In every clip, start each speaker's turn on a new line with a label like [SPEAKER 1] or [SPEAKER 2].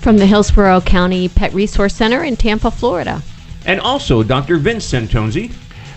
[SPEAKER 1] from the Hillsborough County Pet Resource Center in Tampa, Florida.
[SPEAKER 2] and also Dr. Vince Santonzi.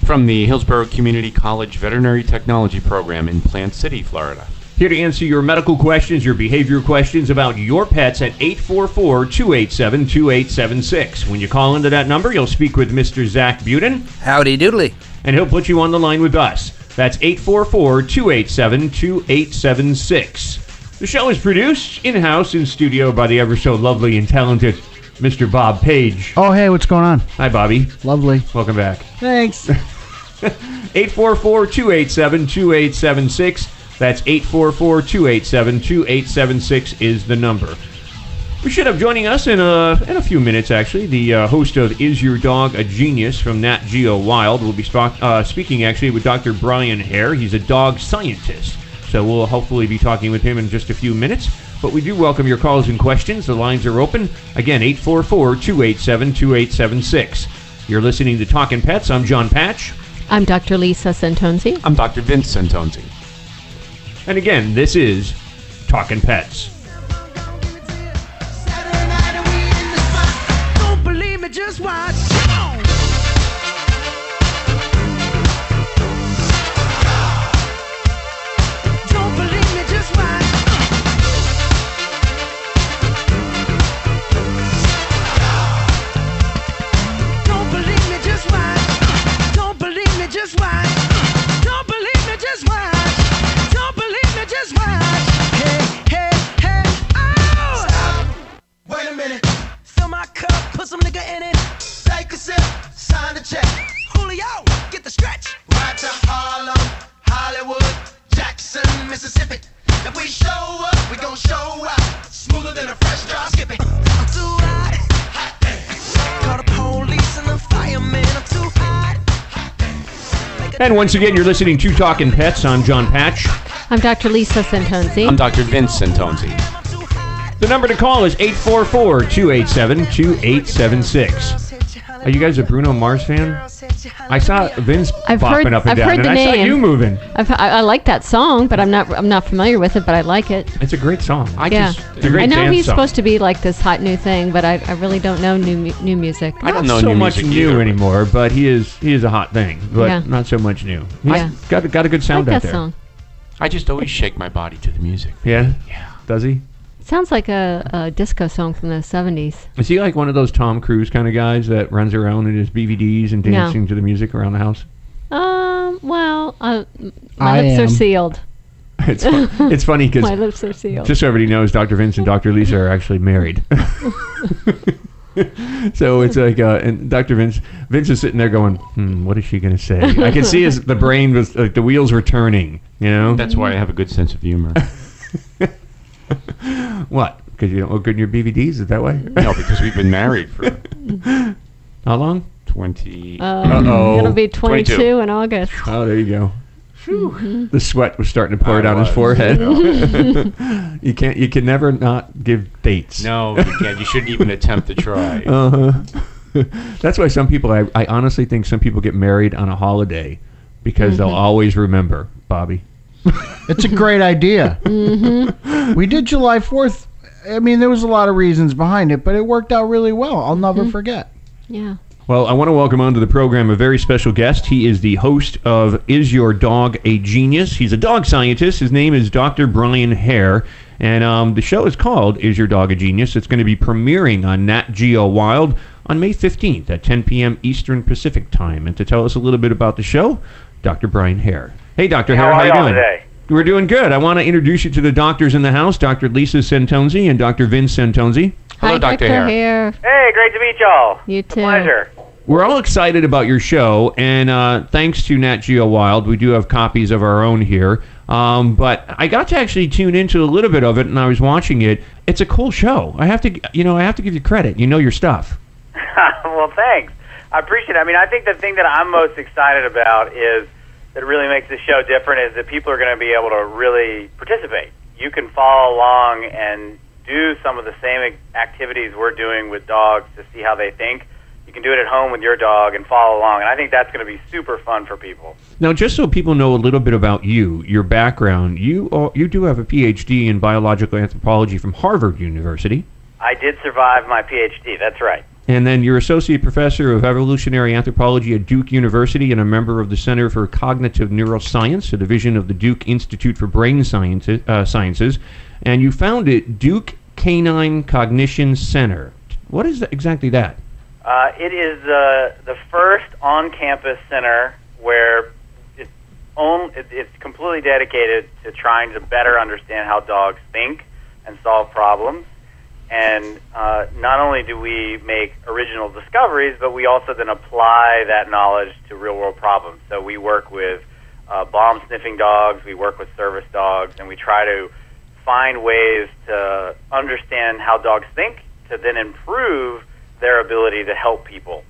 [SPEAKER 3] from the Hillsborough Community College Veterinary Technology Program in Plant City, Florida.
[SPEAKER 2] Here to answer your medical questions, your behavior questions about your pets at 844 287 2876. When you call into that number, you'll speak with Mr. Zach Buden,
[SPEAKER 4] Howdy doodly.
[SPEAKER 2] and he'll put you on the line with us. That's 844 287 2876. The show is produced in house in studio by the ever so lovely and talented Mr. Bob Page.
[SPEAKER 5] Oh, hey, what's going on?
[SPEAKER 2] Hi, Bobby.
[SPEAKER 5] Lovely.
[SPEAKER 2] Welcome back.
[SPEAKER 5] Thanks.
[SPEAKER 2] 844 287 2876. That's 844 287 2876 is the number. We should have joining us in a, in a few minutes, actually. The uh, host of Is Your Dog a Genius from Nat Geo Wild will be uh, speaking actually with Dr. Brian Hare. He's a dog scientist. So we'll hopefully be talking with him in just a few minutes. But we do welcome your calls and questions. The lines are open. Again, 844 287 2876. You're listening to Talking Pets. I'm John Patch.
[SPEAKER 1] I'm Dr. Lisa Santonzi.
[SPEAKER 3] I'm Dr. Vince Santonzi.
[SPEAKER 2] And again, this is Talking Pets.
[SPEAKER 4] Don't believe me, just watch.
[SPEAKER 6] Out. Than a fresh drop skipping.
[SPEAKER 4] I'm too hot. Call the police and the firemen. I'm too hot.
[SPEAKER 2] And once again, you're listening to Talking Pets. I'm John Patch.
[SPEAKER 1] I'm Dr. Lisa Santonzi.
[SPEAKER 3] I'm Dr. Vince Santonzi.
[SPEAKER 2] The number to call is 844 287 2876. Are you guys a Bruno Mars fan? I saw Vince
[SPEAKER 1] I've
[SPEAKER 2] popping
[SPEAKER 1] heard-
[SPEAKER 2] up and
[SPEAKER 1] I've
[SPEAKER 2] down,
[SPEAKER 1] heard
[SPEAKER 2] and
[SPEAKER 1] the
[SPEAKER 2] I saw you moving.
[SPEAKER 1] I've, I, I like that song, but I'm not I'm not familiar with it. But I like it.
[SPEAKER 2] It's a great song.
[SPEAKER 3] I
[SPEAKER 1] yeah,
[SPEAKER 3] just,
[SPEAKER 2] It's a great
[SPEAKER 1] I know
[SPEAKER 2] dance
[SPEAKER 1] he's
[SPEAKER 2] song.
[SPEAKER 1] supposed to be like this hot new thing, but I, I really don't know new mu- new music.
[SPEAKER 3] I don't
[SPEAKER 2] Not
[SPEAKER 3] know
[SPEAKER 2] so
[SPEAKER 3] new
[SPEAKER 2] much
[SPEAKER 3] music
[SPEAKER 2] new
[SPEAKER 3] either, but-
[SPEAKER 2] anymore, but he is he is a hot thing, but
[SPEAKER 1] Yeah.
[SPEAKER 2] not so much new. He's
[SPEAKER 1] Yeah.
[SPEAKER 2] got got a good sound
[SPEAKER 1] I
[SPEAKER 2] sound
[SPEAKER 1] like
[SPEAKER 2] out
[SPEAKER 1] that
[SPEAKER 2] there.
[SPEAKER 1] song.
[SPEAKER 3] I just always shake my body to the music.
[SPEAKER 2] Yeah. Yeah, Does he?
[SPEAKER 1] Sounds like a, a disco song from the 70s.
[SPEAKER 2] Is he like one of those Tom Cruise kind of guys that runs around in his BVDs and
[SPEAKER 1] No.
[SPEAKER 2] dancing to the music around the house?
[SPEAKER 1] Um, well, uh, my
[SPEAKER 2] I
[SPEAKER 1] lips
[SPEAKER 2] am.
[SPEAKER 1] are sealed.
[SPEAKER 2] It's fun, it's funny because
[SPEAKER 1] my lips are sealed.
[SPEAKER 2] just so everybody knows, Dr. Vince and Dr. Lisa are actually married. so it's like, uh, and Dr. Vince, Vince is sitting there going, hmm, "What is she going to say?" I can see his the brain was like the wheels were turning. You know,
[SPEAKER 3] That's why I have a good sense of humor.
[SPEAKER 2] what? Because you don't look good in your BVDs? Is that why?
[SPEAKER 3] no, because we've been married for
[SPEAKER 2] how long?
[SPEAKER 3] Twenty.
[SPEAKER 1] Uh,
[SPEAKER 2] Uh-oh.
[SPEAKER 1] It'll be 22 in August.
[SPEAKER 2] Oh, there you go. The sweat was starting to pour
[SPEAKER 3] I
[SPEAKER 2] down his forehead.
[SPEAKER 3] yeah.
[SPEAKER 2] you can't. You can never not give dates.
[SPEAKER 3] No, you can't. You shouldn't even attempt to try.
[SPEAKER 2] Uh-huh. That's why some people. I, I honestly think some people get married on a holiday because they'll
[SPEAKER 5] Mhm.
[SPEAKER 2] always remember Bobby.
[SPEAKER 5] It's a great idea.
[SPEAKER 1] Mm-hmm.
[SPEAKER 5] We did July 4th. I mean, there was a lot of reasons behind it, but it worked out really well. I'll never
[SPEAKER 1] Mhm.
[SPEAKER 5] forget.
[SPEAKER 1] Yeah.
[SPEAKER 2] Well, I want to welcome onto the program a very special guest. He is the host of Is Your Dog a Genius? He's a dog scientist. His name is Dr. Brian Hare. And um, the show is called Is Your Dog a Genius? It's going to be premiering on Nat Geo Wild on May 15th at 10 p.m. Eastern Pacific Time. And to tell us a little bit about the show, Dr. Brian Hare. Hey, Dr. Hare,
[SPEAKER 7] How
[SPEAKER 2] how,
[SPEAKER 7] are
[SPEAKER 2] you
[SPEAKER 7] y'all
[SPEAKER 2] doing?
[SPEAKER 7] today?
[SPEAKER 2] We're doing good. I want to introduce you to the doctors in the house, Dr. Lisa Santonzi and Dr. Vince Santonzi.
[SPEAKER 1] Hi, Dr. Hare.
[SPEAKER 7] Hey, great to meet y'all.
[SPEAKER 1] You
[SPEAKER 7] It's a
[SPEAKER 1] too.
[SPEAKER 7] pleasure.
[SPEAKER 2] We're all excited about your show, and uh, thanks to Nat Geo Wild, we do have copies of our own here. Um, but I got to actually tune into a little bit of it, and I was watching it. It's a cool show. I have to, you know, I have to give you credit. You know your stuff.
[SPEAKER 7] well, thanks. I appreciate it. I mean, I think the thing that I'm most excited about is that really makes this show different is that people are going to be able to really participate. You can follow along and do some of the same activities we're doing with dogs to see how they think. You can do it at home with your dog and follow along, and I think that's going to be super fun for people.
[SPEAKER 2] Now, just so people know a little bit about you, your background, you are, you do have a PhD in biological anthropology from Harvard University,
[SPEAKER 7] I did survive my PhD. That's right.
[SPEAKER 2] And then you're associate professor of evolutionary anthropology at Duke University and a member of the Center for Cognitive Neuroscience, a division of the Duke Institute for Brain Sciences, uh, Sciences, and you founded Duke Canine Cognition Center. What is that, exactly that?
[SPEAKER 7] Uh, it is uh, the first on-campus center where it's, it, it's completely dedicated to trying to better understand how dogs think and solve problems. And uh, not only do we make original discoveries, but we also then apply that knowledge to real-world problems. So we work with uh, bomb-sniffing dogs, we work with service dogs, and we try to find ways to understand how dogs think to then improve their ability to help people.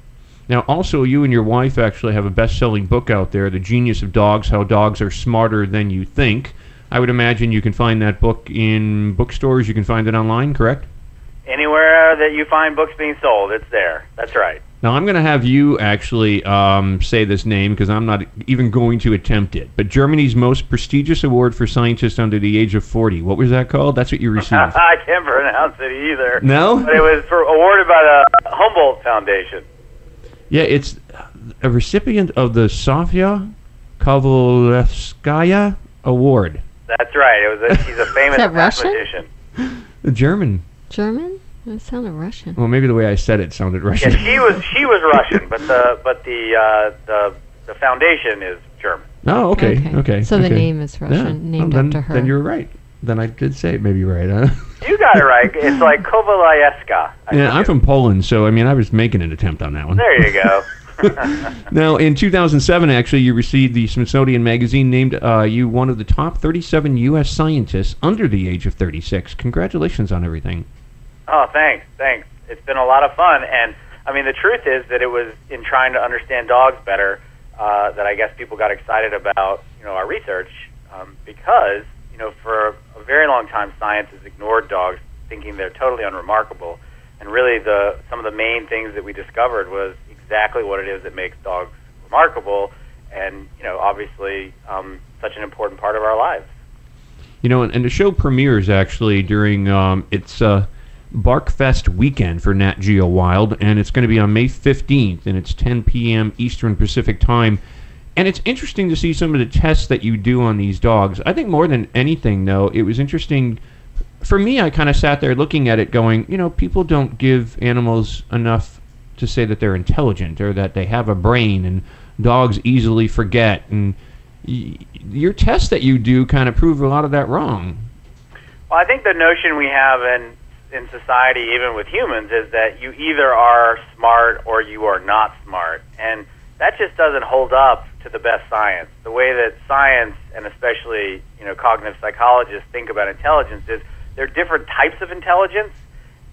[SPEAKER 2] Now, also, you and your wife actually have a best-selling book out there, "The Genius of Dogs: How Dogs Are Smarter Than You Think." I would imagine you can find that book in bookstores. You can find it online, correct?
[SPEAKER 7] Anywhere that you find books being sold, it's there. That's right.
[SPEAKER 2] Now, I'm going to have you actually um, say this name because I'm not even going to attempt it. But Germany's most prestigious award for scientists under the age of 40. What was that called? That's what you received.
[SPEAKER 7] I can't pronounce it either.
[SPEAKER 2] No?
[SPEAKER 7] But it was for, awarded by the Humboldt Foundation.
[SPEAKER 2] yeah, it's a recipient of the Sofia Kovalevskaya Award.
[SPEAKER 7] That's right. It was. A, he's a famous
[SPEAKER 1] Russian?
[SPEAKER 7] mathematician.
[SPEAKER 2] The German.
[SPEAKER 1] German? That sounded Russian.
[SPEAKER 2] Well, maybe the way I said it sounded Russian.
[SPEAKER 7] Yeah, she was. She was Russian, but the but the uh, the the foundation is German.
[SPEAKER 2] Oh, okay,
[SPEAKER 1] Okay.
[SPEAKER 2] okay.
[SPEAKER 1] So the name is Russian,
[SPEAKER 2] Yeah.
[SPEAKER 1] named
[SPEAKER 2] then,
[SPEAKER 1] after her.
[SPEAKER 2] Then you're right. Then I did say it maybe right, huh?
[SPEAKER 7] You got it right. It's like Kovalevska. I
[SPEAKER 2] yeah, I'm
[SPEAKER 7] it-
[SPEAKER 2] from Poland, so I mean, I was making an attempt on that one.
[SPEAKER 7] There you go.
[SPEAKER 2] Now, in 2007, actually, you received the Smithsonian Magazine named uh, you one of the top 37 U.S. scientists under the age of 36. Congratulations on everything.
[SPEAKER 7] Oh, thanks, thanks. It's been a lot of fun, and I mean, the truth is that it was in trying to understand dogs better uh, that I guess people got excited about, you know, our research um, because, you know, for a very long time, science has ignored dogs, thinking they're totally unremarkable, and really, the some of the main things that we discovered was exactly what it is that makes dogs remarkable, and you know, obviously, um, such an important part of our lives.
[SPEAKER 2] You know, and, and the show premieres actually during um, its uh, Barkfest weekend for Nat Geo Wild, and it's going to be on May 15th, and it's 10 p.m. Eastern Pacific Time. And it's interesting to see some of the tests that you do on these dogs. I think more than anything, though, it was interesting. For me, I kind of sat there looking at it going, you know, people don't give animals enough to say that they're intelligent or that they have a brain, and dogs easily forget. And y- your tests that you do kind of prove a lot of that wrong.
[SPEAKER 7] Well, I think the notion we have in in society, even with humans, is that you either are smart or you are not smart, and that just doesn't hold up to the best science. The way that science, and especially you know cognitive psychologists, think about intelligence is there are different types of intelligence,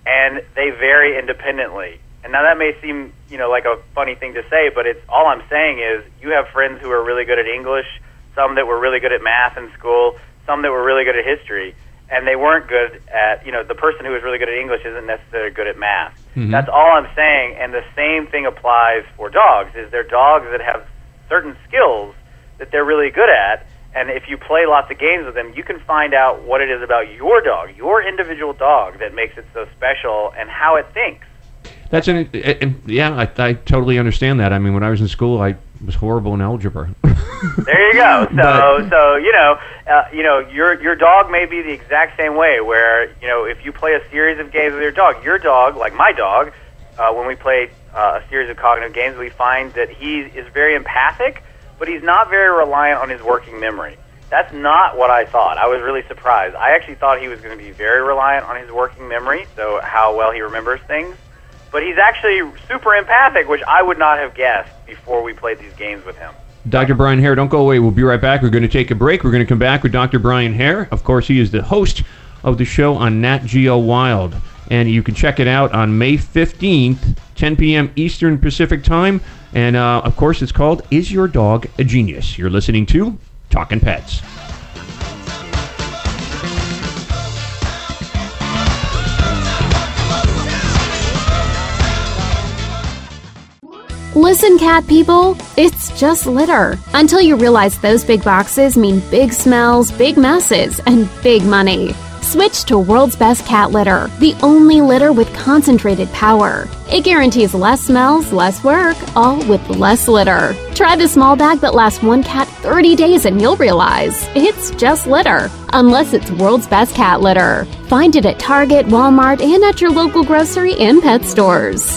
[SPEAKER 7] and they vary independently. And now that may seem, you know, like a funny thing to say, but it's all I'm saying is you have friends who are really good at English, some that were really good at math in school, some that were really good at history, and they weren't good at, you know, the person who was really good at English isn't necessarily good at math.
[SPEAKER 2] Mhm.
[SPEAKER 7] That's all I'm saying, and the same thing applies for dogs. Is there dogs that have certain skills that they're really good at, and if you play lots of games with them, you can find out what it is about your dog, your individual dog, that makes it so special and how it thinks.
[SPEAKER 2] That's an yeah. I, I totally understand that. I mean, when I was in school, I was horrible in algebra.
[SPEAKER 7] There you go. So,
[SPEAKER 2] But-
[SPEAKER 7] so you know, uh, you know, your your dog may be the exact same way. Where you know, if you play a series of games with your dog, your dog, like my dog, uh, when we play uh, a series of cognitive games, we find that he is very empathic, but he's not very reliant on his working memory. That's not what I thought. I was really surprised. I actually thought he was going to be very reliant on his working memory, so how well he remembers things. But he's actually super empathic, which I would not have guessed before we played these games with him.
[SPEAKER 2] Dr. Brian Hare, don't go away. We'll be right back. We're going to take a break. We're going to come back with Dr. Brian Hare. Of course, he is the host of the show on Nat Geo Wild. And you can check it out on May 15th, 10 p.m. Eastern Pacific Time. And uh, of course, it's called Is Your Dog a Genius? You're listening to Talking Pets.
[SPEAKER 8] Listen, cat people, it's just litter. Until you realize those big boxes mean big smells, big messes, and big money. Switch to World's Best Cat Litter, the only litter with concentrated power. It guarantees less smells, less work, all with less litter. Try the small bag that lasts one cat 30 days and you'll realize it's just litter. Unless it's World's Best Cat Litter. Find it at Target, Walmart, and at your local grocery and pet stores.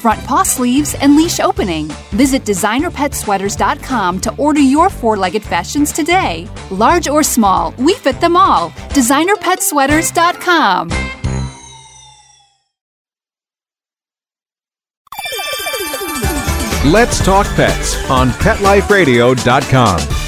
[SPEAKER 9] front paw sleeves, and leash opening. Visit designerpetsweaters.com to order your four legged fashions today. Large or small, we fit them all. Designerpetsweaters.com.
[SPEAKER 10] Let's Talk Pets on PetLifeRadio.com.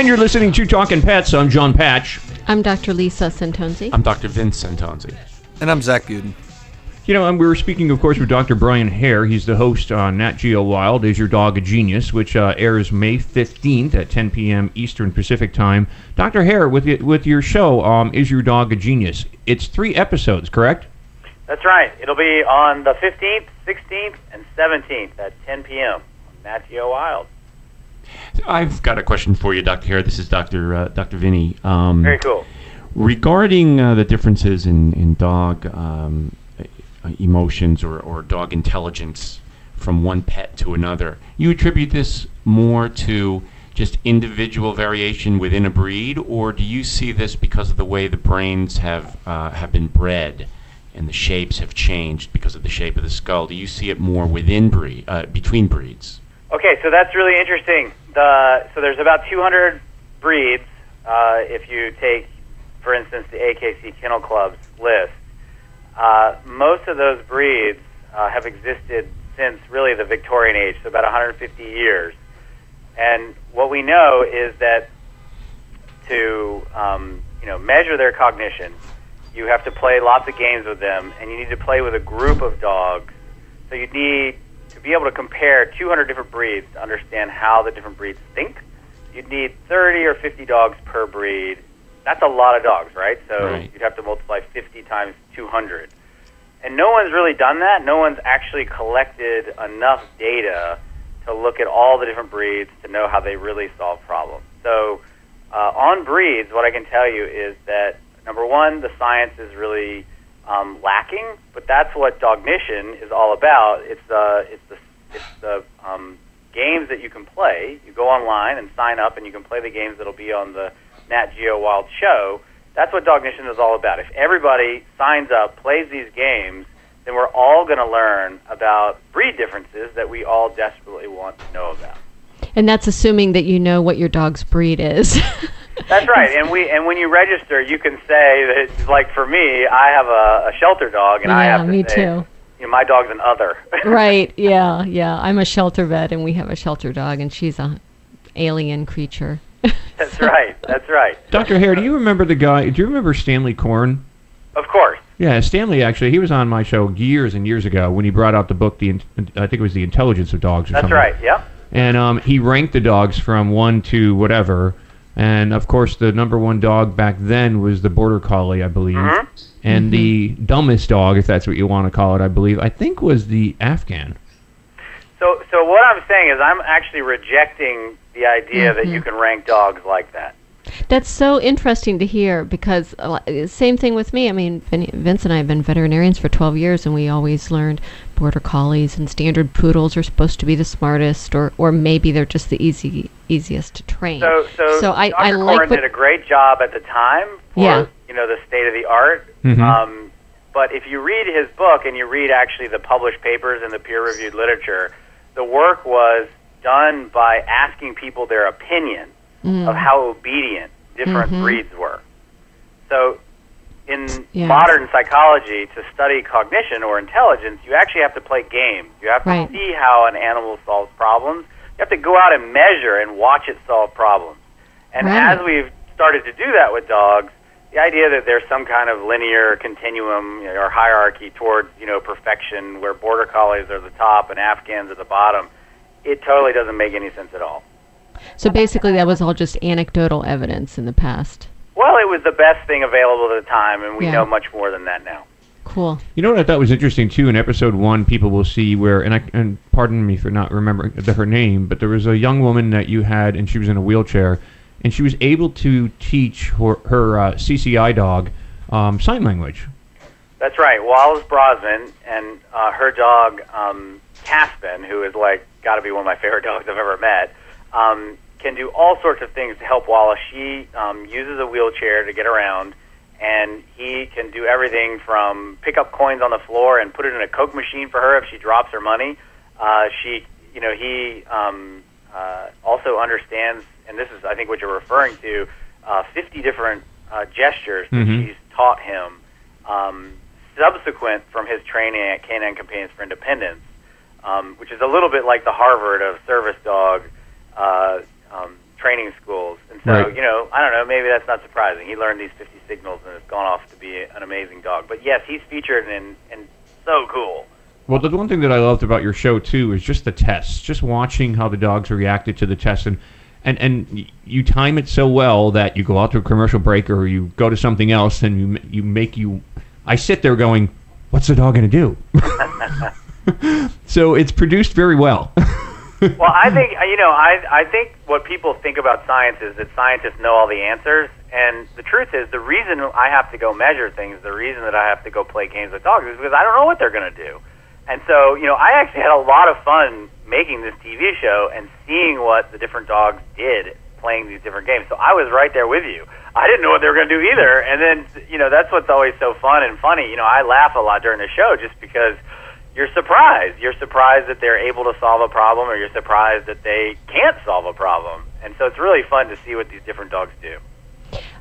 [SPEAKER 2] And you're listening to Talking Pets. I'm John Patch.
[SPEAKER 1] I'm Dr. Lisa Santonzi.
[SPEAKER 3] I'm Dr. Vince Santonzi.
[SPEAKER 11] And I'm Zach Buden.
[SPEAKER 2] You know, and we were speaking, of course, with Dr. Brian Hare. He's the host on Nat Geo Wild, Is Your Dog a Genius, which uh, airs May 15th at 10 p.m. Eastern Pacific Time. Dr. Hare, with, y- with your show, um, Is Your Dog a Genius? It's three episodes, correct?
[SPEAKER 7] That's right. It'll be on the 15th, 16th, and 17th at 10 p.m. on Nat Geo Wild.
[SPEAKER 3] I've got a question for you, Dr. Hare. This is Dr. Uh, Dr. Vinny. Um,
[SPEAKER 7] Very cool.
[SPEAKER 3] Regarding uh, the differences in, in dog um, emotions or, or dog intelligence from one pet to another, you attribute this more to just individual variation within a breed, or do you see this because of the way the brains have uh, have been bred and the shapes have changed because of the shape of the skull? Do you see it more within breed, uh, between breeds?
[SPEAKER 7] Okay, so that's really interesting. The so there's about 200 breeds. Uh, if you take, for instance, the AKC Kennel Club's list, uh, most of those breeds uh, have existed since really the Victorian age, so about 150 years. And what we know is that to um, you know measure their cognition, you have to play lots of games with them, and you need to play with a group of dogs. So you need to be able to compare 200 different breeds to understand how the different breeds think. You'd need 30 or 50 dogs per breed. That's a lot of dogs, right? So
[SPEAKER 3] Right.
[SPEAKER 7] you'd have to multiply 50 times 200. And no one's really done that. No one's actually collected enough data to look at all the different breeds to know how they really solve problems. So, uh, on breeds, what I can tell you is that number one, the science is really um, lacking, but that's what Dognition is all about. It's uh, it's the it's the um, games that you can play. You go online and sign up, and you can play the games that'll be on the Nat Geo Wild show. That's what Dognition is all about. If everybody signs up, plays these games, then we're all going to learn about breed differences that we all desperately want to know about.
[SPEAKER 1] And that's assuming that you know what your dog's breed is.
[SPEAKER 7] That's right. And we and when you register, you can say that, like for me, I have a, a shelter dog, and I have to
[SPEAKER 1] me
[SPEAKER 7] say,
[SPEAKER 1] too.
[SPEAKER 7] You know, my dog's an other.
[SPEAKER 1] right, yeah, yeah. I'm a shelter vet and we have a shelter dog and she's a alien creature.
[SPEAKER 7] That's right. That's right.
[SPEAKER 2] Dr. Hare, do you remember the guy? Do you remember Stanley Coren?
[SPEAKER 7] Of course.
[SPEAKER 2] Yeah, Stanley actually, he was on my show years and years ago when he brought out the book, the I think it was the Intelligence of Dogs or
[SPEAKER 7] That's
[SPEAKER 2] something.
[SPEAKER 7] right. Yep.
[SPEAKER 2] And um, he ranked the dogs from one to whatever. And of course, the number one dog back then was the Border Collie, I believe.
[SPEAKER 7] Mhm.
[SPEAKER 2] And the dumbest dog, if that's what you want to call it, I believe, I think was the Afghan.
[SPEAKER 7] So, so what I'm saying is, I'm actually rejecting the idea that you can rank dogs like that.
[SPEAKER 1] That's so interesting to hear because uh, same thing with me. I mean, Vin- Vince and I have been veterinarians for 12 years, and we always learned border collies and standard poodles are supposed to be the smartest, or or maybe they're just the easy easiest to train.
[SPEAKER 7] So, so,
[SPEAKER 1] I,
[SPEAKER 7] Dr.
[SPEAKER 1] I like
[SPEAKER 7] Coren
[SPEAKER 1] what
[SPEAKER 7] did a great job at the time for
[SPEAKER 1] Yeah.
[SPEAKER 7] you know the state of the art.
[SPEAKER 1] Mhm.
[SPEAKER 7] Um, but if you read his book and you read actually the published papers and the peer-reviewed literature, the work was done by asking people their opinion
[SPEAKER 1] Mm.
[SPEAKER 7] of how obedient different
[SPEAKER 1] Mhm.
[SPEAKER 7] breeds were. So, in
[SPEAKER 1] Yeah.
[SPEAKER 7] modern psychology, to study cognition or intelligence, you actually have to play games. You have to
[SPEAKER 1] Right.
[SPEAKER 7] see how an animal solves problems. You have to go out and measure and watch it solve problems. And
[SPEAKER 1] Right.
[SPEAKER 7] as we've started to do that with dogs, the idea that there's some kind of linear continuum or hierarchy towards you know perfection, where border collies are the top and Afghans are the bottom, it totally doesn't make any sense at all.
[SPEAKER 1] So basically that was all just anecdotal evidence in the past.
[SPEAKER 7] Well, it was the best thing available at the time, and we
[SPEAKER 1] Yeah.
[SPEAKER 7] know much more than that now.
[SPEAKER 1] Cool.
[SPEAKER 2] You know what I thought was interesting too? In episode one, people will see where, and I and pardon me for not remembering the, her name, but there was a young woman that you had, and she was in a wheelchair, and she was able to teach her, her uh, CCI dog um, sign language.
[SPEAKER 7] That's right. Wallace Brosnan and uh, her dog um, Caspin, who is like got to be one of my favorite dogs I've ever met, um, can do all sorts of things to help Wallace. She um, uses a wheelchair to get around, and he can do everything from pick up coins on the floor and put it in a Coke machine for her if she drops her money. Uh, she, you know, he um, uh, also understands, and this is I think what you're referring to, uh, 50 different uh, gestures that
[SPEAKER 2] Mhm.
[SPEAKER 7] she's taught him um, subsequent from his training at Canine Companions for Independence, um, which is a little bit like the Harvard of service dog uh, um, training schools. And so,
[SPEAKER 2] Right.
[SPEAKER 7] you know, I don't know, maybe that's not surprising. He learned these 50 signals and has gone off to be an amazing dog. But yes, he's featured and, and so cool.
[SPEAKER 2] Well, the one thing that I loved about your show too is just the tests, just watching how the dogs reacted to the tests, and and and you time it so well that you go out to a commercial break or you go to something else, and you you make you. I sit there going, "What's the dog going to do?" so it's produced very well.
[SPEAKER 7] well, I think you know, I I think what people think about science is that scientists know all the answers, and the truth is, the reason I have to go measure things, the reason that I have to go play games with dogs, is because I don't know what they're going to do. And so, you know, I actually had a lot of fun making this TV show and seeing what the different dogs did playing these different games. So I was right there with you. I didn't know what they were going to do either. And then, you know, that's what's always so fun and funny. You know, I laugh a lot during the show just because you're surprised. You're surprised that they're able to solve a problem or you're surprised that they can't solve a problem. And so it's really fun to see what these different dogs do.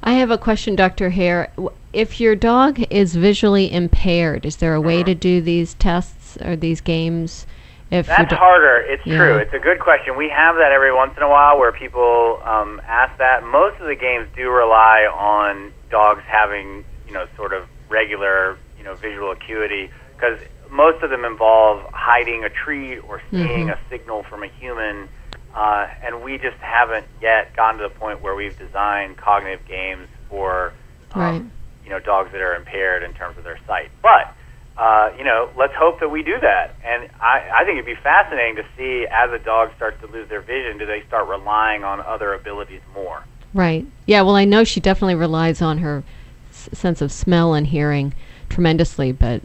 [SPEAKER 1] I have a question, Dr. Hare. If your dog is visually impaired, is there a way to do these tests or these games? If
[SPEAKER 7] That's
[SPEAKER 1] do-
[SPEAKER 7] harder. It's
[SPEAKER 1] Yeah.
[SPEAKER 7] true. It's a good question. We have that every once in a while where people um, ask that. Most of the games do rely on dogs having, you know, sort of regular, you know, visual acuity because most of them involve hiding a treat or seeing
[SPEAKER 1] Mhm.
[SPEAKER 7] a signal from a human. Uh, and we just haven't yet gotten to the point where we've designed cognitive games for
[SPEAKER 1] Right.
[SPEAKER 7] you know dogs that are impaired in terms of their sight. But uh, you know, let's hope that we do that. And I, I think it'd be fascinating to see as a dog starts to lose their vision, do they start relying on other abilities more?
[SPEAKER 1] Right. Yeah, well, I know she definitely relies on her s- sense of smell and hearing tremendously, but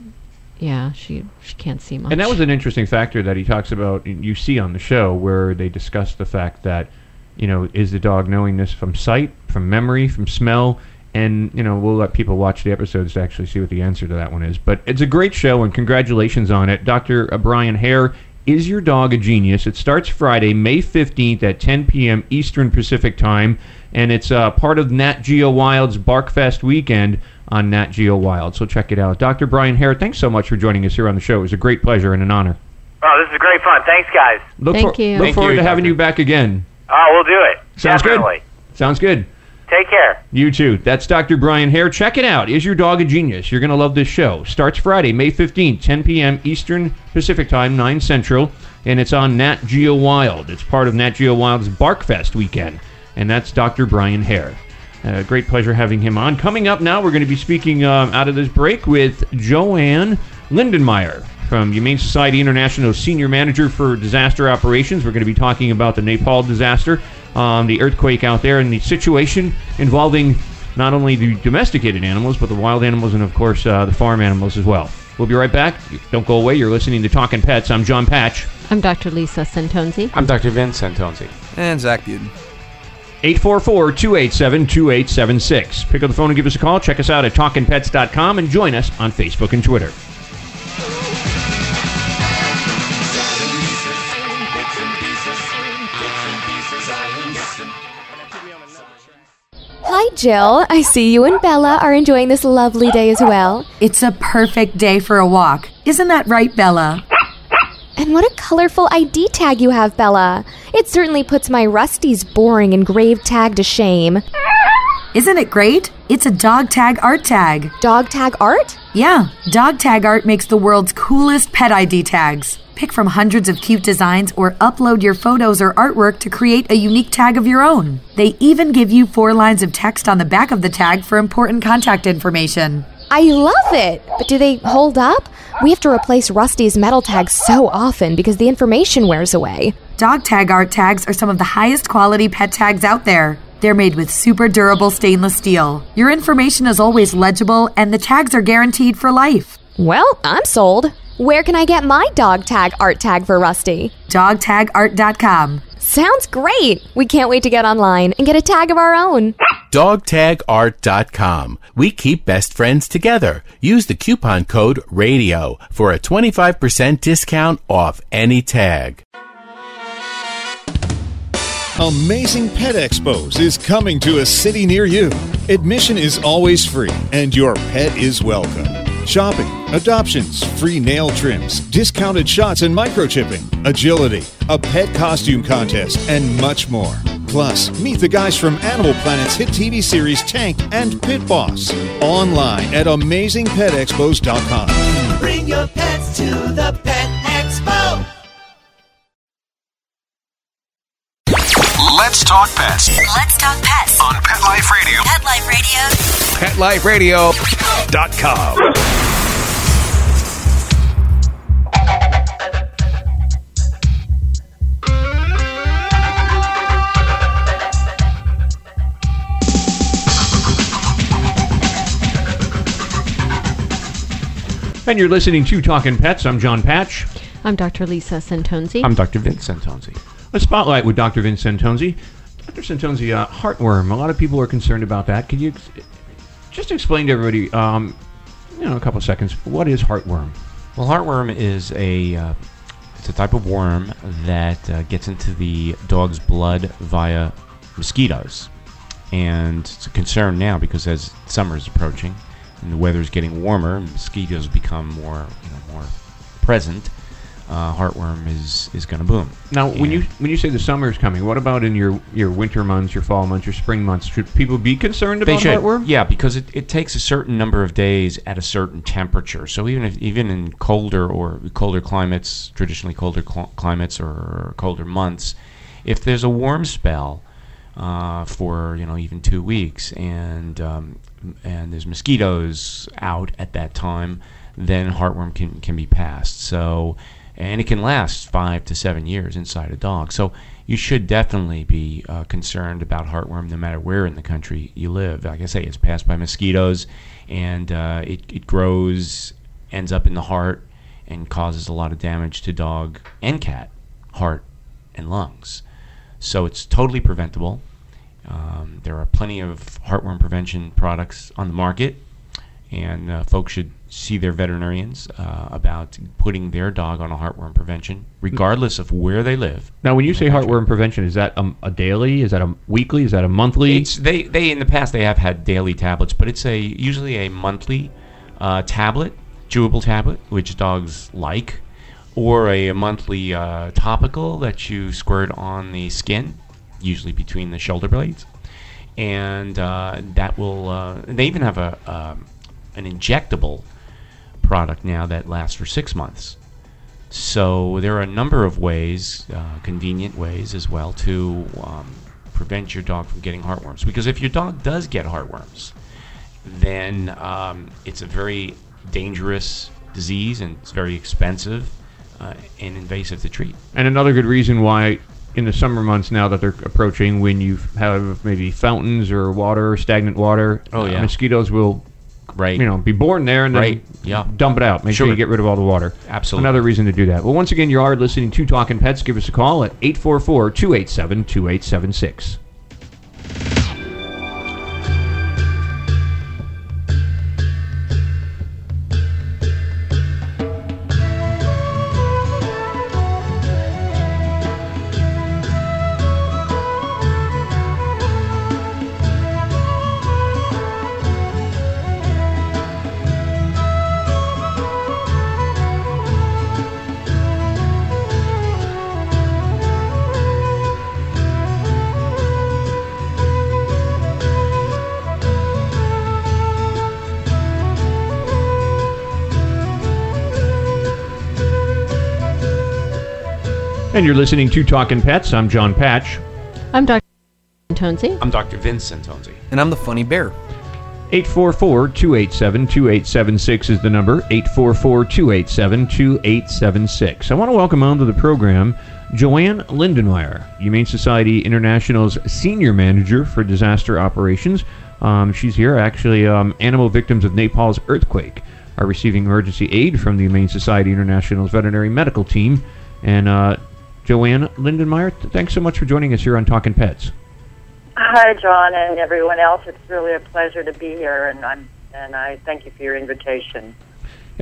[SPEAKER 1] yeah, she she can't see much.
[SPEAKER 2] And that was an interesting factor that he talks about. You see on the show where they discuss the fact that, you know, is the dog knowing this from sight, from memory, from smell, and you know we'll let people watch the episodes to actually see what the answer to that one is. But it's a great show, and congratulations on it, Dr. Brian Hare. Is your dog a genius? It starts Friday, May 15th at 10 p.m. Eastern Pacific Time, and it's uh, part of Nat Geo Wild's Barkfest weekend on Nat Geo Wild. So check it out. Dr. Brian Hare, thanks so much for joining us here on the show. It was a great pleasure and an honor.
[SPEAKER 7] Oh, this is great fun. Thanks, guys.
[SPEAKER 2] Look
[SPEAKER 1] Thank
[SPEAKER 2] for-
[SPEAKER 1] you.
[SPEAKER 2] Look
[SPEAKER 3] Thank
[SPEAKER 2] forward
[SPEAKER 3] you,
[SPEAKER 2] to having you back again.
[SPEAKER 7] Oh, we'll do it.
[SPEAKER 2] Sounds good. Sounds good.
[SPEAKER 7] Take care.
[SPEAKER 2] You too. That's Dr. Brian Hare. Check it out. Is your dog a genius? You're going to love this show. Starts Friday, May 15th, 10 p.m. Eastern Pacific Time, 9 Central, and it's on Nat Geo Wild. It's part of Nat Geo Wild's Barkfest weekend, and that's Dr. Brian Hare. Uh, great pleasure having him on. Coming up now, we're going to be speaking um, out of this break with Joanne Lindenmeyer from Humane Society International Senior Manager for Disaster Operations. We're going to be talking about the Nepal disaster, um, the earthquake out there, and the situation involving not only the domesticated animals, but the wild animals and, of course, uh, the farm animals as well. We'll be right back. Don't go away. You're listening to Talking Pets. I'm John Patch.
[SPEAKER 1] I'm Dr. Lisa Santonzi.
[SPEAKER 3] I'm Dr. Vince Santonzi.
[SPEAKER 11] And Zach Buden.
[SPEAKER 2] 844-287-2876. Pick up the phone and give us a call. Check us out at talkingpets.com and join us on Facebook and Twitter.
[SPEAKER 12] Hi, Jill. I see you and Bella are enjoying this lovely day as well.
[SPEAKER 13] It's a perfect day for a walk. Isn't that right, Bella?
[SPEAKER 12] And what a colorful ID tag you have, Bella. It certainly puts my Rusty's boring engraved tag to shame.
[SPEAKER 13] Isn't it great? It's a dog tag art tag.
[SPEAKER 12] Dog tag art?
[SPEAKER 13] Yeah, dog tag art makes the world's coolest pet ID tags. Pick from hundreds of cute designs or upload your photos or artwork to create a unique tag of your own. They even give you four lines of text on the back of the tag for important contact information.
[SPEAKER 12] I love it! But do they hold up? We have to replace Rusty's metal tags so often because the information wears away.
[SPEAKER 13] Dog tag art tags are some of the highest quality pet tags out there. They're made with super durable stainless steel. Your information is always legible and the tags are guaranteed for life.
[SPEAKER 12] Well, I'm sold. Where can I get my dog tag art tag for Rusty?
[SPEAKER 13] Dogtagart.com.
[SPEAKER 12] Sounds great! We can't wait to get online and get a tag of our own.
[SPEAKER 14] DogTagArt.com. We keep best friends together. Use the coupon code RADIO for a 25% discount off any tag.
[SPEAKER 15] Amazing Pet Expos is coming to a city near you. Admission is always free, and your pet is welcome. Shopping, adoptions, free nail trims, discounted shots and microchipping, agility, a pet costume contest, and much more. Plus, meet the guys from Animal Planet's hit TV series Tank and Pit Boss. Online at amazingpetexpos.com.
[SPEAKER 6] Bring your pets to the Pet Expo.
[SPEAKER 16] Let's talk pets
[SPEAKER 17] Let's talk pets
[SPEAKER 16] on Pet Life Radio.
[SPEAKER 17] Pet Life Radio.
[SPEAKER 16] PetLifeRadio.com.
[SPEAKER 2] And you're listening to Talking Pets. I'm John Patch.
[SPEAKER 1] I'm Dr. Lisa Santonzi.
[SPEAKER 3] I'm Dr. Vince Santonzi.
[SPEAKER 2] A spotlight with Dr. Vince Santonzi. Dr. Santonzi, uh, heartworm. A lot of people are concerned about that. Could you ex- just explain to everybody, um, you know, a couple seconds, what is heartworm?
[SPEAKER 3] Well, heartworm is a uh, it's a type of worm that uh, gets into the dog's blood via mosquitoes, and it's a concern now because as summer is approaching and the weather is getting warmer, mosquitoes become more you know more present. Uh, heartworm is is going to boom.
[SPEAKER 2] Now, when you when you say the summer is coming, what about in your, your winter months, your fall months, your spring months? Should people be concerned about
[SPEAKER 3] should,
[SPEAKER 2] heartworm?
[SPEAKER 3] yeah, because it, it takes a certain number of days at a certain temperature. So even if even in colder or colder climates, traditionally colder cl- climates or colder months, if there's a warm spell uh, for you know even two weeks, and um, and there's mosquitoes out at that time, then heartworm can can be passed. So and it can last five to seven years inside a dog. So you should definitely be uh, concerned about heartworm no matter where in the country you live. Like I say, it's passed by mosquitoes, and uh, it, it grows, ends up in the heart, and causes a lot of damage to dog and cat heart and lungs. So it's totally preventable. Um, there are plenty of heartworm prevention products on the market, and uh, folks should see their veterinarians uh, about putting their dog on a heartworm prevention, regardless of where they live.
[SPEAKER 2] Now, when you say heartworm prevention, is that a, a daily? Is that a weekly? Is that a monthly?
[SPEAKER 3] It's they they in the past they have had daily tablets, but it's a usually a monthly uh, tablet, chewable tablet, which dogs like, or a, monthly uh, topical that you squirt on the skin, usually between the shoulder blades. and uh, that will. Uh, they even have a um, an injectable product now that lasts for six months. So there are a number of ways, uh, convenient ways as well, to um, prevent your dog from getting heartworms. Because if your dog does get heartworms, then um, it's a very dangerous disease and it's very expensive uh, and invasive to treat.
[SPEAKER 2] And another good reason why in the summer months now that they're approaching, when you have maybe fountains or water, stagnant water,
[SPEAKER 3] Oh,
[SPEAKER 2] uh,
[SPEAKER 3] yeah.
[SPEAKER 2] mosquitoes will,
[SPEAKER 3] right,
[SPEAKER 2] you know, be born there and then
[SPEAKER 3] yeah.
[SPEAKER 2] dump it out. Make sure
[SPEAKER 3] Sure.
[SPEAKER 2] you get rid of all the water.
[SPEAKER 3] Absolutely.
[SPEAKER 2] Another reason to do that. Well, once again, you are listening to Talking Pets. Give us a call at 844-287-2876. And you're listening to Talking Pets. I'm John Patch.
[SPEAKER 1] I'm Dr. Tonzi.
[SPEAKER 3] I'm Dr. Vincent Tonzi.
[SPEAKER 11] And I'm the funny bear.
[SPEAKER 2] 844-287-2876 is the number. 844-287-2876. I want to welcome onto the program Joanne Lindenmeyer, Humane Society International's Senior Manager for Disaster Operations. Um, she's here. Actually, um, animal victims of Nepal's earthquake are receiving emergency aid from the Humane Society International's veterinary medical team. And uh, Joanne Lindenmeyer, thanks so much for joining us here on Talking Pets.
[SPEAKER 18] Hi, John, and everyone else. It's really a pleasure to be here, and I'm and I thank you for your invitation.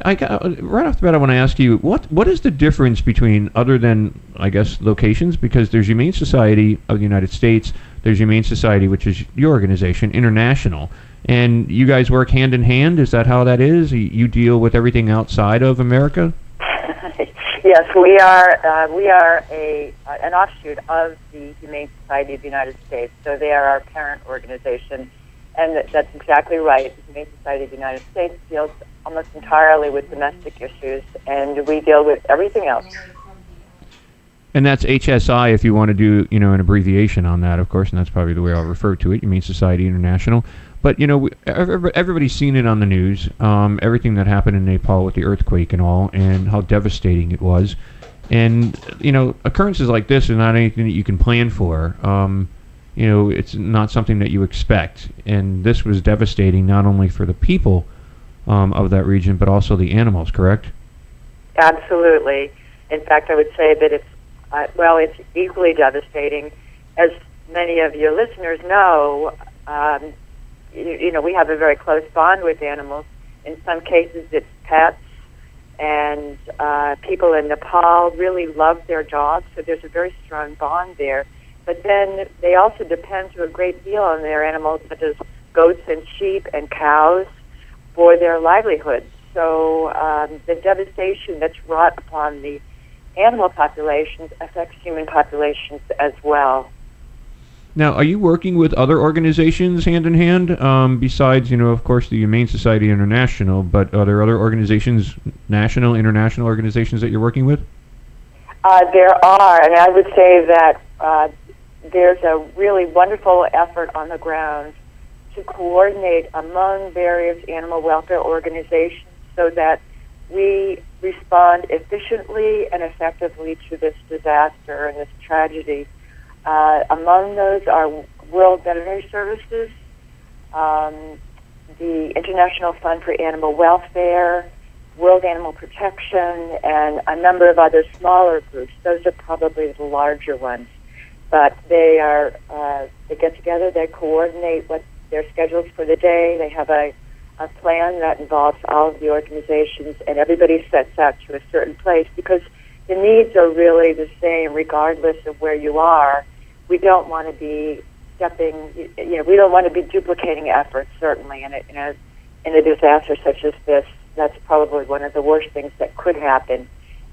[SPEAKER 2] I got, right off the bat, I want to ask you what what is the difference between other than I guess locations because there's Humane Society of the United States, there's Humane Society, which is your organization, international, and you guys work hand in hand. Is that how that is? You deal with everything outside of America.
[SPEAKER 18] Yes, we are uh, we are a uh, an offshoot of the Humane Society of the United States, so they are our parent organization, and that, that's exactly right. The Humane Society of the United States deals almost entirely with domestic issues, and we deal with everything else.
[SPEAKER 2] And that's HSI if you want to do, you know, an abbreviation on that, of course, and that's probably the way I'll refer to it. Humane Society International. But, you know, we- everybody's seen it on the news, um, everything that happened in Nepal with the earthquake and all, and how devastating it was. And, you know, occurrences like this are not anything that you can plan for. Um, you know, it's not something that you expect. And this was devastating not only for the people um, of that region, but also the animals, correct?
[SPEAKER 18] Absolutely. In fact, I would say that it's uh, well, it's equally devastating. As many of your listeners know, um, you, you know we have a very close bond with animals. In some cases, it's pets, and uh, people in Nepal really love their dogs, so there's a very strong bond there. But then they also depend to a great deal on their animals, such as goats and sheep and cows, for their livelihoods. So um, the devastation that's wrought upon the animal populations affects human populations as well.
[SPEAKER 2] Now, are you working with other organizations hand in hand, um, besides, you know, of course, the Humane Society International, but are there other organizations, national, international organizations that you're working with?
[SPEAKER 18] Uh, there are, and I would say that uh, there's a really wonderful effort on the ground to coordinate among various animal welfare organizations so that we respond efficiently and effectively to this disaster and this tragedy. Uh, among those are World Veterinary Services, um, the International Fund for Animal Welfare, World Animal Protection, and a number of other smaller groups. Those are probably the larger ones. But they are uh, they get together, they coordinate what their schedules for the day. They have a, a plan that involves all of the organizations, and everybody sets out to a certain place because the needs are really the same regardless of where you are. We don't want to be stepping, you know, we don't want to be duplicating efforts, certainly, in a, in a, in a disaster such as this. That's probably one of the worst things that could happen.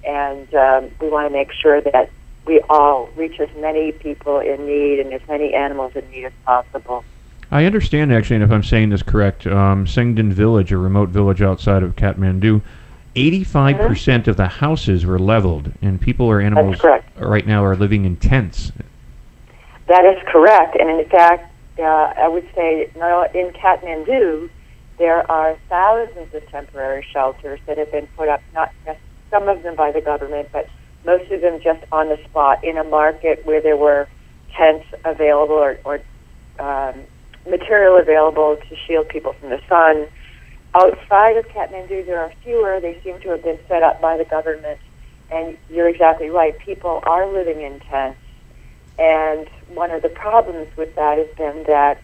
[SPEAKER 18] And um, we want to make sure that we all reach as many people in need and as many animals in need as possible.
[SPEAKER 2] I understand actually, and if I'm saying this correct, um, Village, a remote village outside of Kathmandu, 85%
[SPEAKER 18] Mm-hmm.
[SPEAKER 2] of the houses were leveled, and people or animals right now are living in tents.
[SPEAKER 18] That is correct, and in fact, uh, I would say in Kathmandu, there are thousands of temporary shelters that have been put up. Not just some of them by the government, but most of them just on the spot in a market where there were tents available or, or um, material available to shield people from the sun. Outside of Kathmandu, there are fewer. They seem to have been set up by the government, and you're exactly right. People are living in tents. And one of the problems with that has been that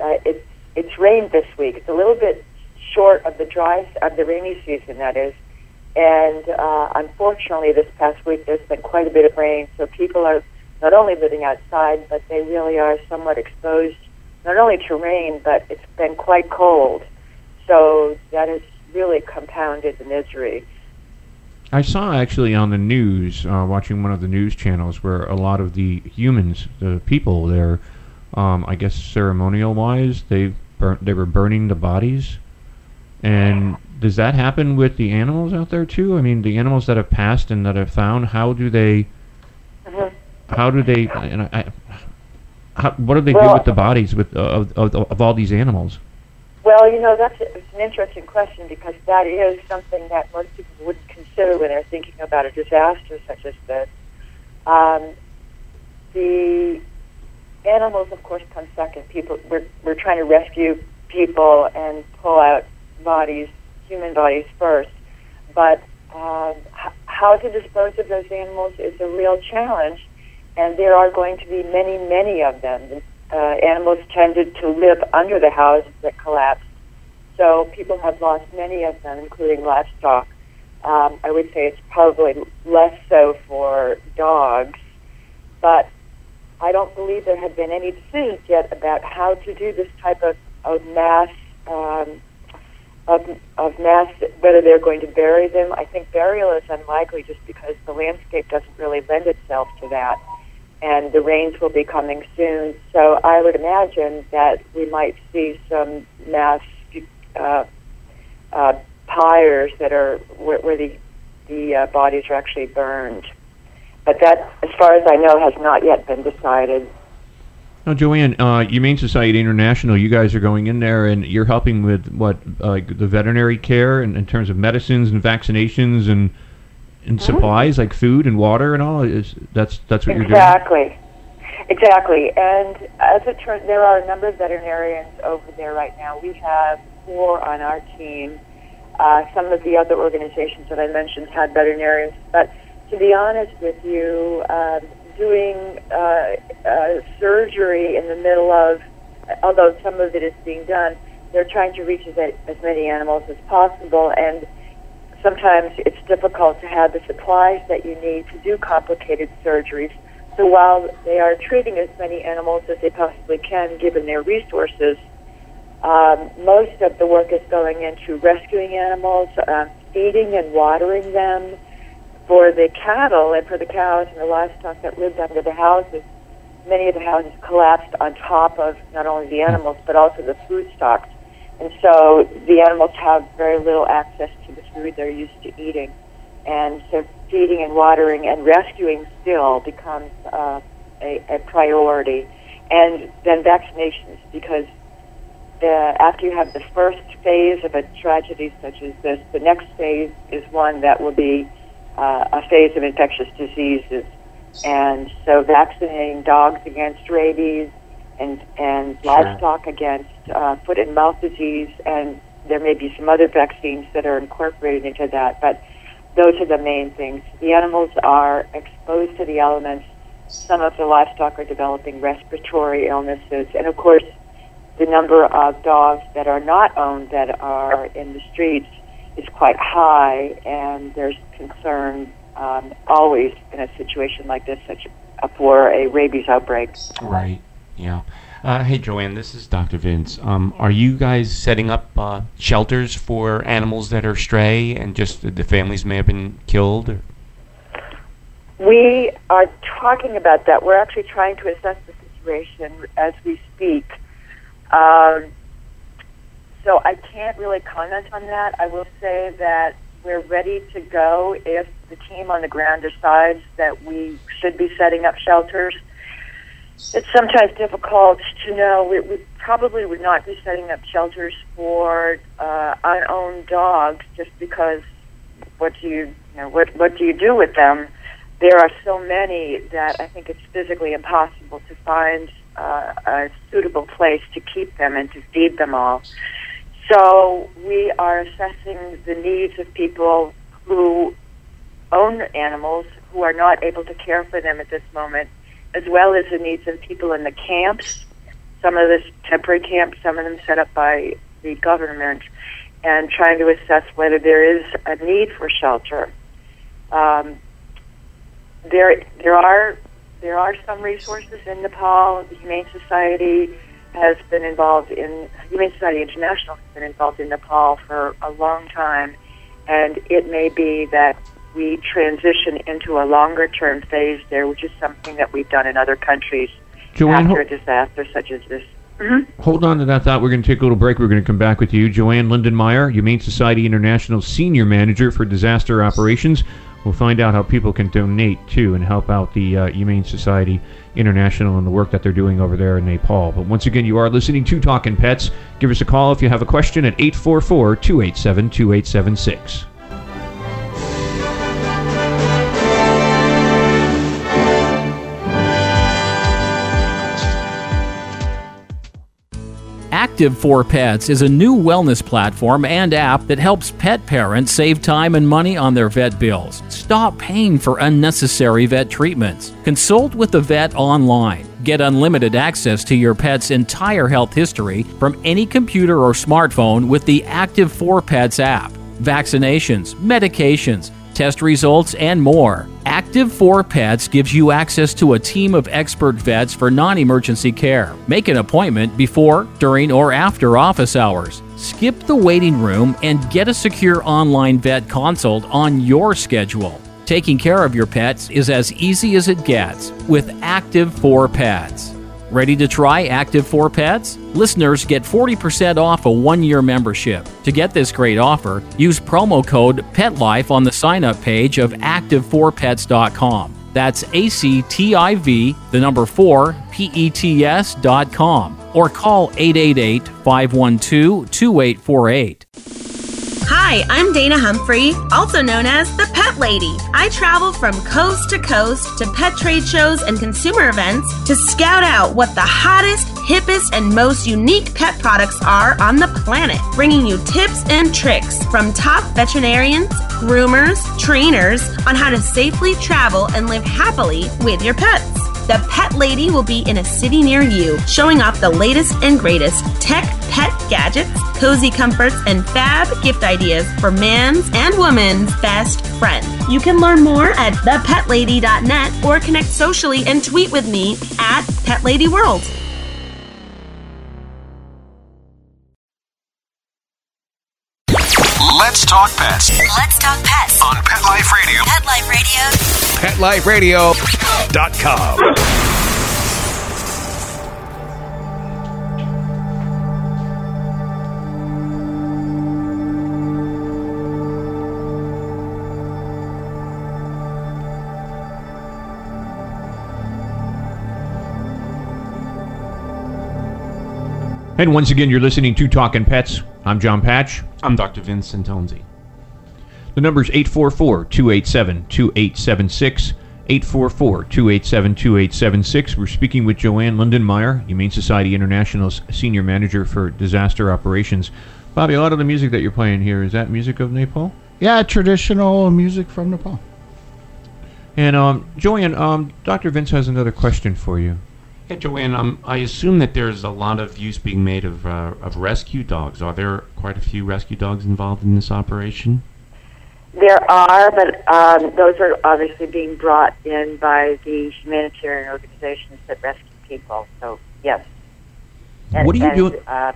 [SPEAKER 18] uh, it, it's rained this week. It's a little bit short of the dry of the rainy season, that is. And uh, unfortunately, this past week there's been quite a bit of rain, so people are not only living outside, but they really are somewhat exposed not only to rain, but it's been quite cold. So that has really compounded the misery.
[SPEAKER 2] I saw actually on the news, uh, watching one of the news channels, where a lot of the humans, the people there, um, I guess ceremonial wise, they burnt, they were burning the bodies. And does that happen with the animals out there too? I mean, the animals that have passed and that have found, how do they, how do they, and I, how, what do they do with the bodies with uh, of, of of all these animals?
[SPEAKER 18] Well, you know, that's a, it's an interesting question because that is something that most people wouldn't consider when they're thinking about a disaster such as this. Um, the animals, of course, come second. People, we're, we're trying to rescue people and pull out bodies, human bodies first. But um, h- how to dispose of those animals is a real challenge, and there are going to be many, many of them. Uh, animals tended to live under the houses that collapsed, so people have lost many of them, including livestock. Um, I would say it's probably less so for dogs, but I don't believe there have been any decisions yet about how to do this type of, of mass um, of, of mass, whether they're going to bury them. I think burial is unlikely just because the landscape doesn't really lend itself to that. And the rains will be coming soon. So I would imagine that we might see some mass uh, uh, pyres that are where, where the, the uh, bodies are actually burned. But that, as far as I know, has not yet been decided.
[SPEAKER 2] Now, Joanne, uh, Humane Society International, you guys are going in there and you're helping with what, uh, the veterinary care in, in terms of medicines and vaccinations and and supplies like food and water and all. Is that's that's what you're doing?
[SPEAKER 18] Exactly. Exactly. And as it turns, there are a number of veterinarians over there right now. We have four on our team. Uh, some of the other organizations that I mentioned had veterinarians. But to be honest with you, um, doing uh, uh, surgery in the middle of, although some of it is being done, they're trying to reach as, as many animals as possible. And sometimes it's difficult to have the supplies that you need to do complicated surgeries. So while they are treating as many animals as they possibly can, given their resources, um, most of the work is going into rescuing animals, uh, feeding and watering them. For the cattle and for the cows and the livestock that lived under the houses, many of the houses collapsed on top of not only the animals but also the food stocks. And so the animals have very little access to the food they're used to eating. And so feeding and watering and rescuing still becomes uh, a, a priority. And then vaccinations, because the, after you have the first phase of a tragedy such as this, the next phase is one that will be uh, a phase of infectious diseases. And so vaccinating dogs against rabies and, and livestock against uh, foot and mouth disease, and there may be some other vaccines that are incorporated into that, but those are the main things. The animals are exposed to the elements. Some of the livestock are developing respiratory illnesses, and of course, the number of dogs that are not owned that are in the streets is quite high, and there's concern um, always in a situation like this, such uh, for a rabies outbreak.
[SPEAKER 3] Right. Yeah. Uh, hey, Joanne, this is Dr. Vince. Um, are you guys setting up uh, shelters for animals that are stray and just the- families may have been killed? Or?
[SPEAKER 18] We are talking about that. We're actually trying to assess the situation as we speak. Um, so I can't really comment on that. I will say that we're ready to go if the team on the ground decides that we should be setting up shelters. It's sometimes difficult to know. We, we probably would not be setting up shelters for uh, unowned dogs just because what do you, you know, what, what do you do with them? There are so many that I think it's physically impossible to find uh, a suitable place to keep them and to feed them all. So we are assessing the needs of people who own animals who are not able to care for them at this moment, as well as the needs of people in the camps. Some of this temporary camps, some of them set up by the government, and trying to assess whether there is a need for shelter. Um, there, there are there are some resources in Nepal. The Humane Society has been involved in Humane Society International has been involved in Nepal for a long time, and it may be that we transition into a longer term phase there, which is something that we've done in other countries
[SPEAKER 2] Joanne,
[SPEAKER 18] after a disaster such as this.
[SPEAKER 2] Hold on to that thought. We're going to take a little break. We're going to come back with you. Joanne Lindenmeyer, Humane Society International Senior Manager for Disaster Operations. We'll find out how people can donate too and help out the uh, Humane Society International and the work that they're doing over there in Nepal. But once again, you are listening to Talking Pets. Give us a call if you have a question at 844 287 2876.
[SPEAKER 19] Active for Pets is a new wellness platform and app that helps pet parents save time and money on their vet bills. Stop paying for unnecessary vet treatments. Consult with the vet online. Get unlimited access to your pet's entire health history from any computer or smartphone with the Active for Pets app. Vaccinations, medications, test results, and more. Active 4 Pets gives you access to a team of expert vets for non emergency care. Make an appointment before, during, or after office hours. Skip the waiting room and get a secure online vet consult on your schedule. Taking care of your pets is as easy as it gets with Active 4 Pets. Ready to try Active 4 Pets? Listeners get 40% off a one year membership. To get this great offer, use promo code PETLIFE on the sign up page of active4pets.com. That's A C T I V, the number 4, P E T S dot com. Or call 888 512 2848.
[SPEAKER 11] Hi, I'm Dana Humphrey, also known as the Pet Lady. I travel from coast to coast to pet trade shows and consumer events to scout out what the hottest, hippest, and most unique pet products are on the planet, bringing you tips and tricks from top veterinarians, groomers, trainers on how to safely travel and live happily with your pets. The Pet Lady will be in a city near you, showing off the latest and greatest tech pet gadgets, cozy comforts, and fab gift ideas for man's and woman's best friend. You can learn more at thepetlady.net or connect socially and tweet with me at PetLadyWorld.
[SPEAKER 17] Let's talk pets Let's talk pets on Pet Life Radio. Pet Life Radio. PetLifeRadio.com.
[SPEAKER 2] And once again, you're listening to Talking Pets. I'm Jon Patch.
[SPEAKER 3] I'm Dr. Vincent Tonzi.
[SPEAKER 2] The number is 844 287 2876. 844 287 2876. We're speaking with Joanne Lindenmeyer, Humane Society International's Senior Manager for Disaster Operations. Bobby, a lot of the music that you're playing here, is that music of Nepal?
[SPEAKER 5] Yeah, traditional music from Nepal.
[SPEAKER 2] And um, Joanne, um, Dr. Vince has another question for you.
[SPEAKER 3] Yeah, Joanne, um, I assume that there's a lot of use being made of, uh, of rescue dogs. Are there quite a few rescue dogs involved in this operation?
[SPEAKER 18] There are, but um, those are obviously being brought in by the humanitarian organizations that rescue people. So yes. And,
[SPEAKER 2] What are you
[SPEAKER 18] and,
[SPEAKER 2] doing-
[SPEAKER 18] Um,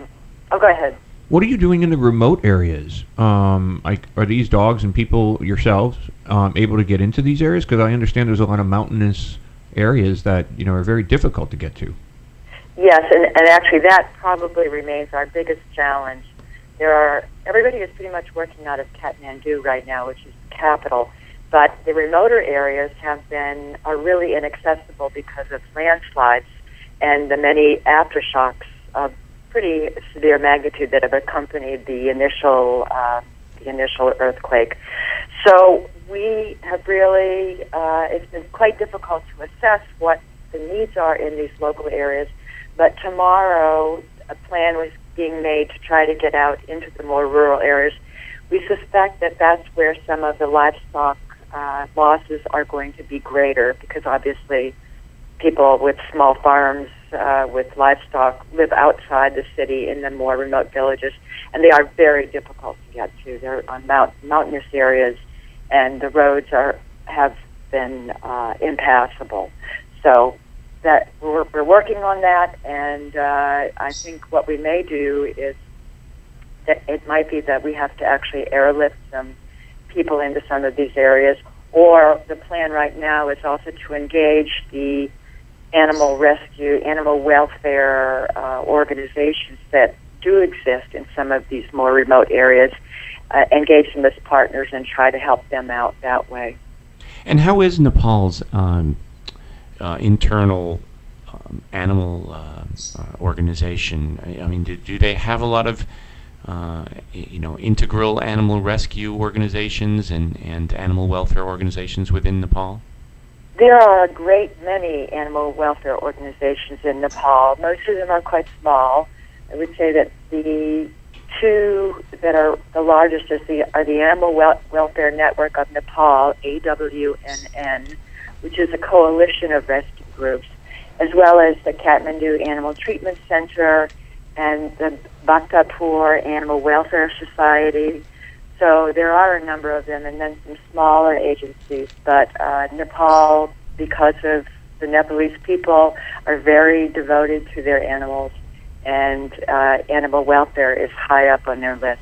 [SPEAKER 18] oh, go ahead.
[SPEAKER 2] What are you doing in the remote areas? Um, like, are these dogs and people yourselves um, able to get into these areas? Because I understand there's a lot of mountainous areas that you know are very difficult to get to.
[SPEAKER 18] Yes, and, and actually that probably remains our biggest challenge. There are everybody is pretty much working out of Kathmandu right now, which is the capital, but the remoter areas have been are really inaccessible because of landslides and the many aftershocks of pretty severe magnitude that have accompanied the initial uh, the initial earthquake. So we have really uh, it's been quite difficult to assess what the needs are in these local areas. But tomorrow, a plan was being made to try to get out into the more rural areas. We suspect that that's where some of the livestock uh, losses are going to be greater because obviously people with small farms uh, with livestock live outside the city in the more remote villages, and they are very difficult to get to. They're on mount, mountainous areas, and the roads are have been uh, impassable. So that we're, we're working on that, and uh, I think what we may do is that it might be that we have to actually airlift some people into some of these areas, or the plan right now is also to engage the animal rescue, animal welfare uh, organizations that do exist in some of these more remote areas, uh, engage them as partners and try to help them out that way.
[SPEAKER 3] And how is Nepal's um, uh, internal um, animal uh, uh, organization? I, I mean, do, do they have a lot of uh, you know, integral animal rescue organizations and, and animal welfare organizations within Nepal?
[SPEAKER 18] There are a great many animal welfare organizations in Nepal. Most of them are quite small. I would say that the two that are the largest is the, are the Animal Wel- Welfare Network of Nepal, AWNN, which is a coalition of rescue groups, as well as the Kathmandu Animal Treatment Center and the Bhaktapur Animal Welfare Society. So there are a number of them, and then some smaller agencies. But uh, Nepal, because of the Nepalese people, are very devoted to their animals, and uh, animal welfare is high up on their list.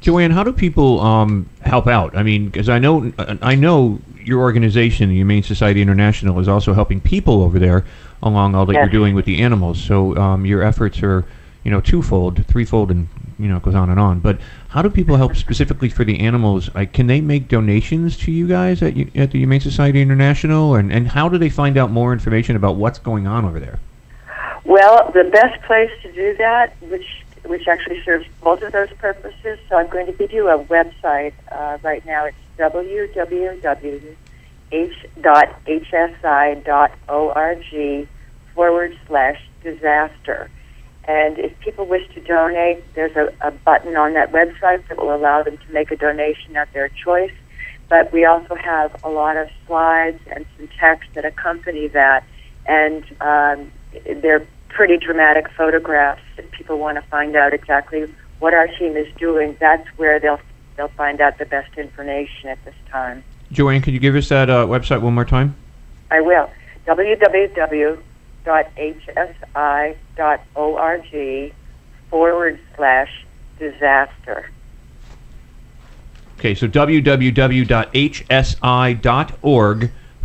[SPEAKER 2] Joanne, how do people um, help out? I mean, because I know I know your organization, the Humane Society International, is also helping people over there along all that
[SPEAKER 18] Yes.
[SPEAKER 2] you're doing with the animals. So um, your efforts are, you know, twofold, threefold, and you know, it goes on and on. But how do people help specifically for the animals? Like, can they make donations to you guys at at the Humane Society International, and and how do they find out more information about what's going on over there?
[SPEAKER 18] Well, the best place to do that, which which actually serves both of those purposes, so I'm going to give you a website uh, right now. It's www.h.hsi.org forward slash disaster. And if people wish to donate, there's a, a button on that website that will allow them to make a donation at their choice. But we also have a lot of slides and some text that accompany that. And um, they're pretty dramatic photographs. If people want to find out exactly what our team is doing, that's where they'll they'll find out the best information at this time.
[SPEAKER 2] Joanne, could you give us that uh, website one more time?
[SPEAKER 18] I will. www.hsi.org forward slash disaster.
[SPEAKER 2] Okay, so www.hsi.org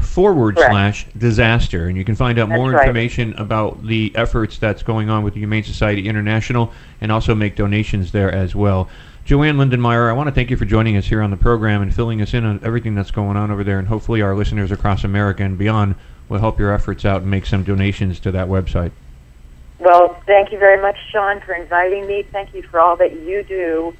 [SPEAKER 2] forward
[SPEAKER 18] Correct.
[SPEAKER 2] slash disaster. And you can find out
[SPEAKER 18] That's
[SPEAKER 2] more
[SPEAKER 18] right.
[SPEAKER 2] information about the efforts that's going on with the Humane Society International and also make donations there as well. Joanne Lindenmeyer, I want to thank you for joining us here on the program and filling us in on everything that's going on over there. And hopefully, our listeners across America and beyond will help your efforts out and make some donations to that website.
[SPEAKER 18] Well, thank you very much, Sean, for inviting me. Thank you for all that you do.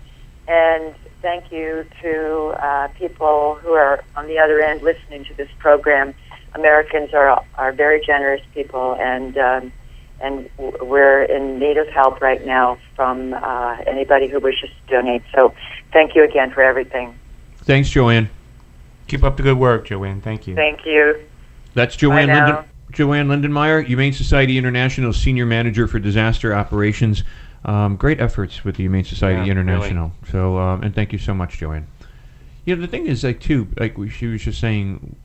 [SPEAKER 18] And thank you to uh, people who are on the other end listening to this program. Americans are, are very generous people, and, um, and we're in need of help right now from uh, anybody who wishes to donate. So thank you again for everything.
[SPEAKER 2] Thanks, Joanne.
[SPEAKER 3] Keep up the good work, Joanne. Thank you.
[SPEAKER 18] Thank you.
[SPEAKER 2] That's Joanne Linden, Joanne Lindenmeyer, Humane Society International Senior Manager for Disaster Operations. Um, great efforts with the Humane Society
[SPEAKER 3] Yeah,
[SPEAKER 2] International. So, um, and thank you so much, Joanne. You know, the thing is, like, too, like she was just saying,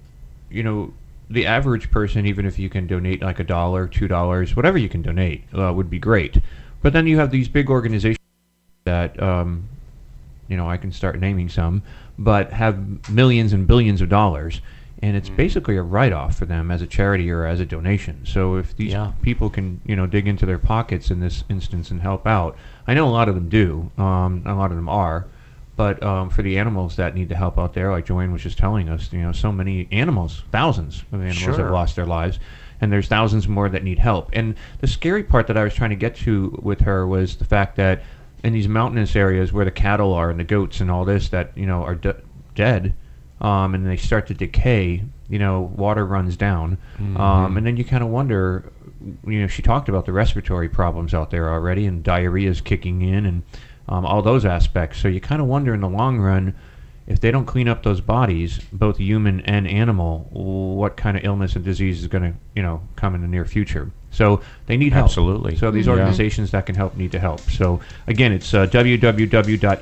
[SPEAKER 2] you know, the average person, even if you can donate like a dollar, two dollars, whatever you can donate, uh, would be great. But then you have these big organizations that, um, you know, I can start naming some, but have millions and billions of dollars. And it's basically a write-off for them as a charity or as a donation. So if these people can, you know, dig into their pockets in this instance and help out, I know a lot of them do. Um, a lot of them are. But um, for the animals that need to help out there, like Joanne was just telling us, you know, so many animals, thousands of animals
[SPEAKER 3] Sure.
[SPEAKER 2] have lost their lives, and there's thousands more that need help. And the scary part that I was trying to get to with her was the fact that in these mountainous areas where the cattle are and the goats and all this that you know are de- dead, um, and they start to decay, you know, water runs down,
[SPEAKER 3] Mhm.
[SPEAKER 2] um, and then you kind of wonder. You know, she talked about the respiratory problems out there already, and diarrhea is kicking in, and um, all those aspects. So you kind of wonder in the long run, if they don't clean up those bodies, both human and animal, what kind of illness and disease is going to, you know, come in the near future. So they need help.
[SPEAKER 3] Absolutely.
[SPEAKER 2] So these
[SPEAKER 3] Yeah.
[SPEAKER 2] organizations that can help need to help. So again, it's uh,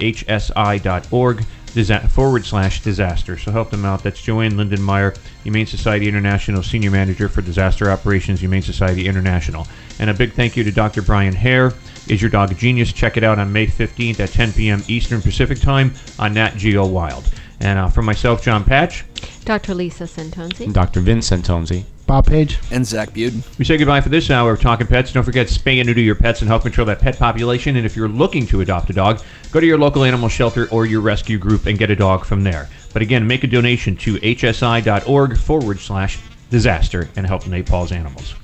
[SPEAKER 2] www.hsi.org disa- forward slash disaster. So help them out. That's Joanne Lindenmeyer, Humane Society International Senior Manager for Disaster Operations, Humane Society International. And a big thank you to Dr. Brian Hare. Is Your Dog a Genius? Check it out on May 15th at 10 p.m. Eastern Pacific Time on Nat Geo Wild. And uh, from myself, Jon Patch,
[SPEAKER 1] Dr. Lisa Centonze.
[SPEAKER 3] Dr. Vince Centonze.
[SPEAKER 5] Bob Page.
[SPEAKER 20] And Zach Buden.
[SPEAKER 2] We say goodbye for this hour of Talking Pets. Don't forget, spay and neuter your pets and help control that pet population. And if you're looking to adopt a dog, go to your local animal shelter or your rescue group and get a dog from there. But again, make a donation to hsi.org forward slash disaster and help Nepal's animals.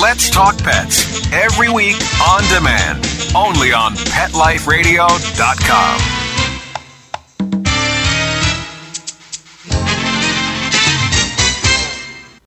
[SPEAKER 17] Let's Talk Pets every week on demand, only on PetLifeRadio.com.